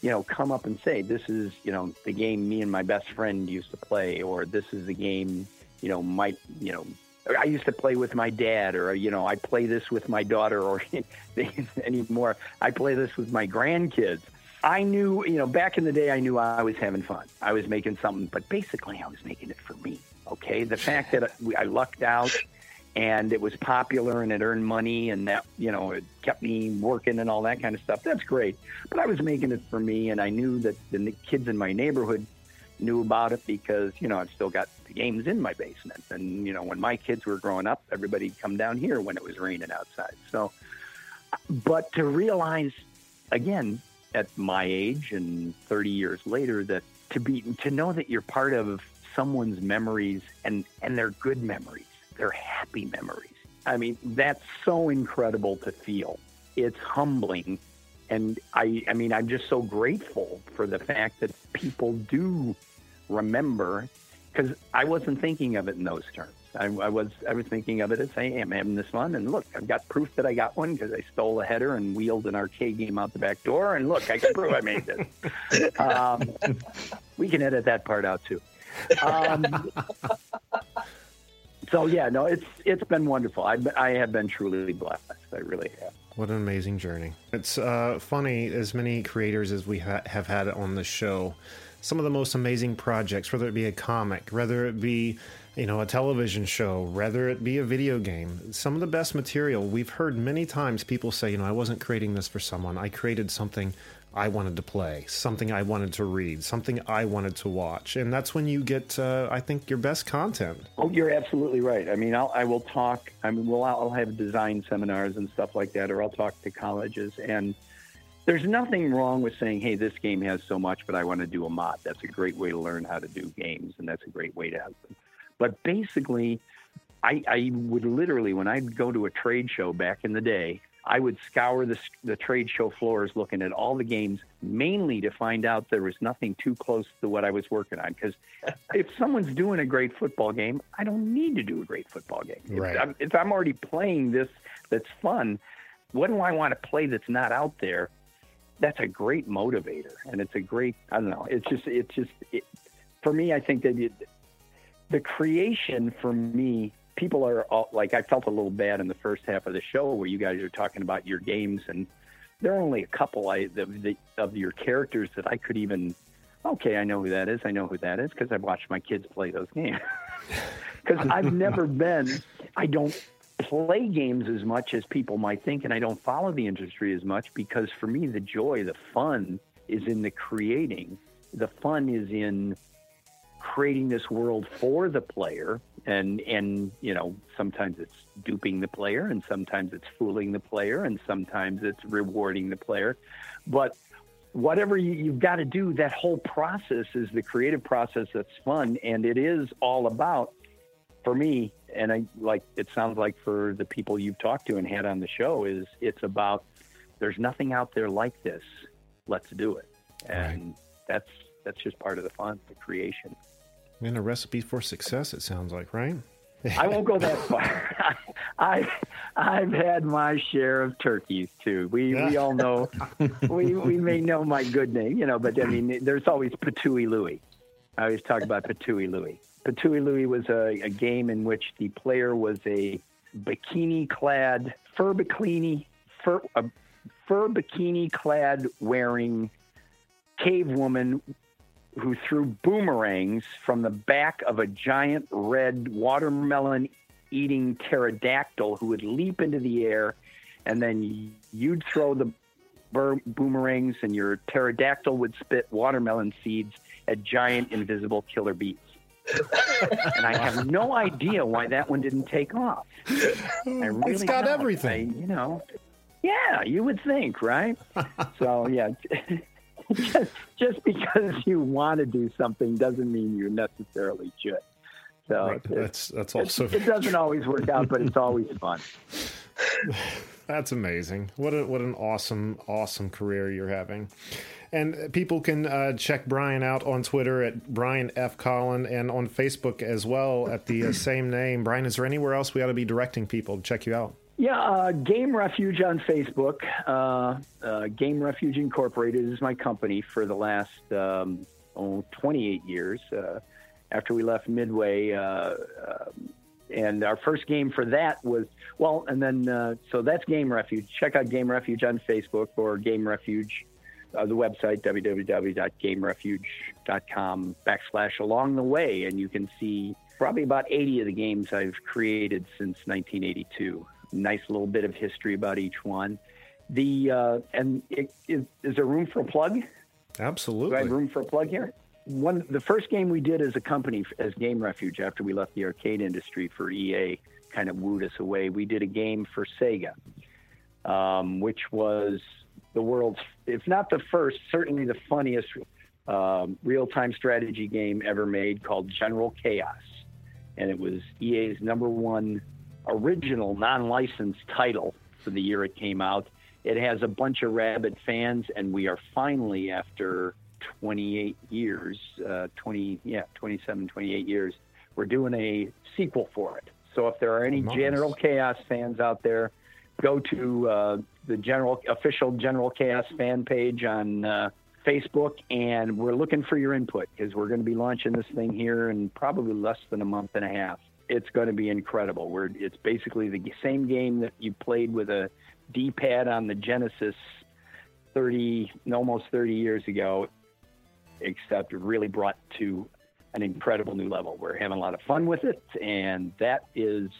you know come up and say this is you know the game me and my best friend used to play, or this is the game you know my you know I used to play with my dad, or you know, I play this with my daughter, or anymore. I play this with my grandkids. I knew, you know, back in the day, I knew I was having fun. I was making something, but basically, I was making it for me. Okay, the fact that I lucked out and it was popular and it earned money and that, you know, it kept me working and all that kind of stuff. That's great. But I was making it for me, and I knew that the kids in my neighborhood knew about it because you know I've still got games in my basement, and you know when my kids were growing up, everybody'd come down here when it was raining outside. So, but to realize again at my age and 30 years later that to be to know that you're part of someone's memories and and they're good memories, they're happy memories. I mean that's so incredible to feel. It's humbling and I, I mean, I'm just so grateful for the fact that people do remember, because I wasn't thinking of it in those terms. I, I was, I was thinking of it as, hey, I'm having this fun, and look, I've got proof that I got one because I stole a header and wheeled an arcade game out the back door, and look, I can prove I made this. Um, we can edit that part out too. Um, so yeah, no, it's it's been wonderful. I, I have been truly blessed. I really have. What an amazing journey. It's uh, funny, as many creators as we ha- have had on the show, some of the most amazing projects, whether it be a comic, whether it be, you know, a television show, whether it be a video game, some of the best material. We've heard many times people say, you know, I wasn't creating this for someone. I created something I wanted to play, something I wanted to read, something I wanted to watch. And that's when you get, uh, I think, your best content. Oh, you're absolutely right. I mean, I'll, I will talk. I mean, well, I'll have design seminars and stuff like that, or I'll talk to colleges. And there's nothing wrong with saying, "Hey, this game has so much, but I want to do a mod." That's a great way to learn how to do games, and that's a great way to have them. But basically, I, I would literally, when I'd go to a trade show back in the day, I would scour the, the trade show floors looking at all the games, mainly to find out there was nothing too close to what I was working on. Because if someone's doing a great football game, I don't need to do a great football game. Right. If, I'm, if I'm already playing this that's fun, what do I want to play that's not out there? That's a great motivator, and it's a great. I don't know. It's just. It's just. It, for me, I think that it, the creation for me people are all, like I felt a little bad in the first half of the show where you guys are talking about your games and there are only a couple I, the, the, of your characters that I could even okay I know who that is I know who that is because I've watched my kids play those games because I've never been. I don't play games as much as people might think, and I don't follow the industry as much because for me, the joy, the fun is in the creating. The fun is in creating this world for the player and and you know sometimes it's duping the player and sometimes it's fooling the player and sometimes it's rewarding the player but whatever you, you've got to do that whole process is the creative process that's fun and it is all about for me and i like it sounds like for the people you've talked to and had on the show is it's about there's nothing out there like this let's do it and that's that's just part of the fun the creation And a recipe for success, it sounds like, right? I won't go that far. I, I've had my share of turkeys too. We we all know, we we may know my good name, you know, but I mean, there's always Patooey Louie. I always talk about Patooey Louie. Patooey Louie was a, a game in which the player was a bikini-clad, fur bikini, fur a fur bikini-clad wearing cave woman who threw boomerangs from the back of a giant red watermelon eating pterodactyl who would leap into the air and then you'd throw the boomerangs and your pterodactyl would spit watermelon seeds at giant invisible killer bees. And I have no idea why that one didn't take off. I really it's got don't. everything. I- you know, yeah, you would think, right? so yeah, just, just because you want to do something doesn't mean you necessarily should. So Right, it, That's that's it, also it doesn't always work out, but it's always fun. That's amazing. What a, what an awesome awesome career you're having. And people can uh, check Brian out on Twitter at Brian F Colin and on Facebook as well at the uh, same name. Brian, is there anywhere else we ought to be directing people to check you out? Yeah, uh, Game Refuge on Facebook. Uh, uh, Game Refuge Incorporated is my company for the last um, oh, 28 years. Uh, after we left Midway, and our first game for that was well, and then uh, so that's Game Refuge. Check out Game Refuge on Facebook or Game Refuge, uh, the website www.gamerefuge.com backslash along the way, and you can see probably about 80 of the games I've created since 1982 nice little bit of history about each one. The uh, and it, is, is there room for a plug? Do I Absolutely. have room for a plug here? One, the first game we did as a company, as Game Refuge, after we left the arcade industry for EA, kind of wooed us away. We did a game for Sega, um, which was the world's, if not the first, certainly the funniest um, real-time strategy game ever made, called General Chaos, and it was EA's number one original non-licensed title for the year it came out. It has a bunch of rabid fans, and we are finally, after 28 years, uh, 20, yeah, 27, 28 years, we're doing a sequel for it. So if there are any Nice. General Chaos fans out there, go to uh, the general official General Chaos fan page on uh, Facebook, and we're looking for your input because we're going to be launching this thing here in probably less than a month and a half. It's going to be incredible. We're, it's basically the same game that you played with a D-pad on the Genesis 30, almost 30 years ago, except really brought to an incredible new level. We're having a lot of fun with it, and that is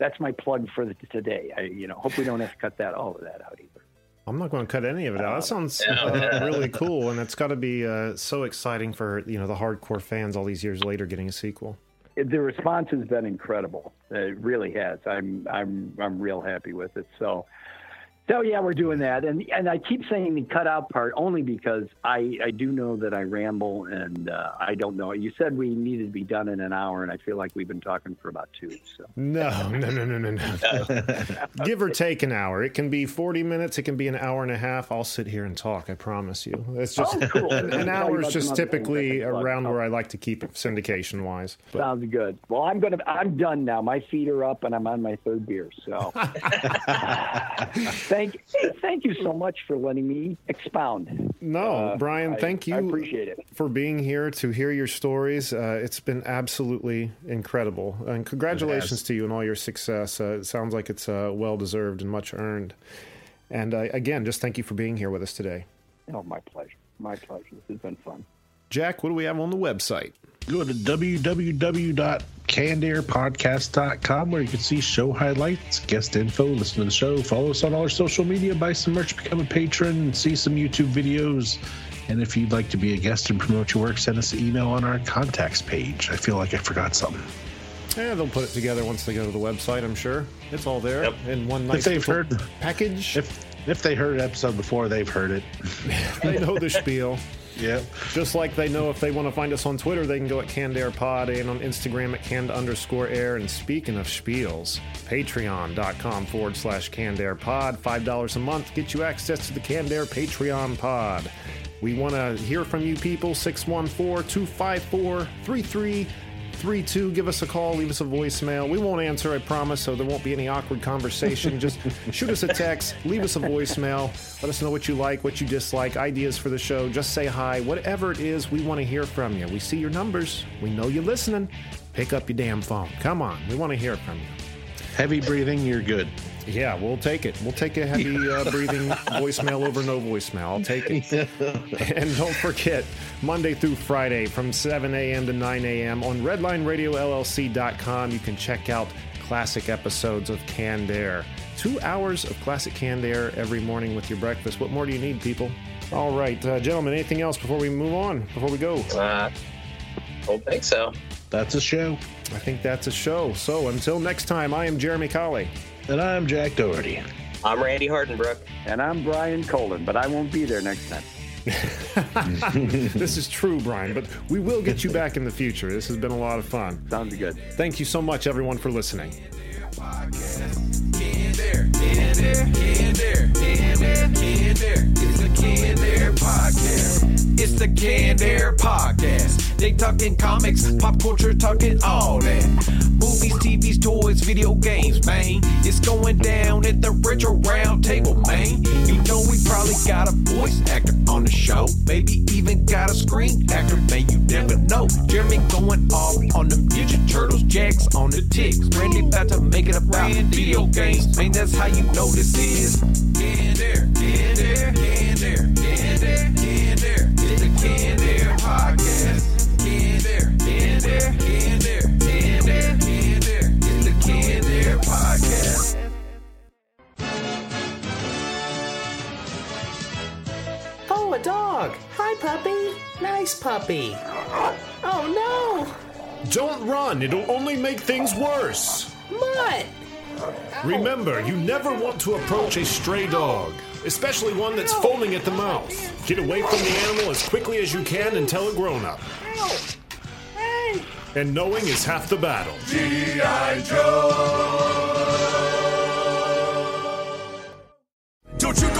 that's my plug for the, today. I you know hope we don't have to cut that all of that out either. I'm not going to cut any of it out. That sounds uh, really cool, and it's got to be uh, so exciting for you know the hardcore fans all these years later getting a sequel. The response has been incredible. It really has. I'm I'm I'm real happy with it. So. So yeah, we're doing that, and and I keep saying the cutout part only because I I do know that I ramble and uh, I don't know. You said we needed to be done in an hour, and I feel like we've been talking for about two. So No, no, no, no, no, no. Give or take an hour. It can be 40 minutes. It can be an hour and a half. I'll sit here and talk. I promise you. It's just Oh, cool. an, an hour is just some other things I typically around where I like to keep it syndication wise. But Sounds good. Well, I'm gonna. I'm done now. My feet are up, and I'm on my third beer. So, thank, thank you so much for letting me expound. no, Uh, Brian, I- thank you I appreciate it. for being here to hear your stories. Uh, it's been absolutely incredible, and congratulations It to you and all your success. Uh, it sounds like it's uh, well deserved and much earned. And uh, again, just thank you for being here with us today. Oh, my pleasure. My pleasure. This has been fun. Jack, what do we have on the website? Go to www.cannedairpodcast.com where you can see show highlights, guest info, listen to the show, follow us on all our social media, buy some merch, become a patron, see some YouTube videos. And if you'd like to be a guest and promote your work, send us an email on our contacts page. I feel like I forgot something. Yeah, they'll put it together once they go to the website. I'm sure it's all there Yep. in one nice If they've little heard, package. if if they heard an episode before, they've heard it. they know the spiel. Yep. Just like they know if they want to find us on Twitter, they can go at Canned Air Pod and on Instagram at canned underscore air. And speaking of spiels, patreon.com forward slash canned air pod. $5 a month get you access to the Canned Air Patreon pod. We want to hear from you people. 614 254 3332. Give us a call, leave us a voicemail. We won't answer, I promise, so there won't be any awkward conversation. Just shoot us a text, leave us a voicemail. Let us know what you like, what you dislike, ideas for the show. Just say hi. Whatever it is, we want to hear from you. We see your numbers. We know you're listening. Pick up your damn phone. Come on. We want to hear from you. Heavy breathing, you're good. Yeah, we'll take it. We'll take a heavy uh, breathing voicemail over no voicemail. I'll take it. and don't forget, Monday through Friday from 7 a.m. to 9 a.m. on RedlineRadioLLC.com, you can check out classic episodes of Canned Air. Two hours of classic Canned Air every morning with your breakfast. What more do you need, people? All right, uh, gentlemen, anything else before we move on, before we go? Uh, don't think so. That's a show. I think that's a show. So until next time, I am Jeremy Colley. And I'm Jack Doherty. I'm Randy Hardenbrook. And I'm Brian Colin, but I won't be there next time. this is true, Brian, but we will get you back in the future. This has been a lot of fun. Sounds good. Thank you so much, everyone, for listening. It's the Air podcast. It's the podcast. They talking comics, pop culture, talking all that. Movies, TVs, toys, video games, man. It's going down at the retro round table, man. You know we probably got a voice actor on show. Maybe even got a screen actor, man. You never know. Jeremy going off on them Ninja Turtles, Jack's on the ticks. Randy about to make it about video games, man. That's how you know this is Canned Air, Canned Air, Canned Air, Canned Air, Canned Air. It's the Canned Air podcast. Canned Air, Canned Air, Canned Air, a dog. Hi, puppy. Nice puppy. Oh, no. Don't run, it'll only make things worse. no. Mutt. Remember, you never want to approach a stray dog, especially one that's foaming at the mouth. Get away from the animal as quickly as you can and tell a grown up. Hey. And knowing is half the battle. G.I. Joe! Don't you know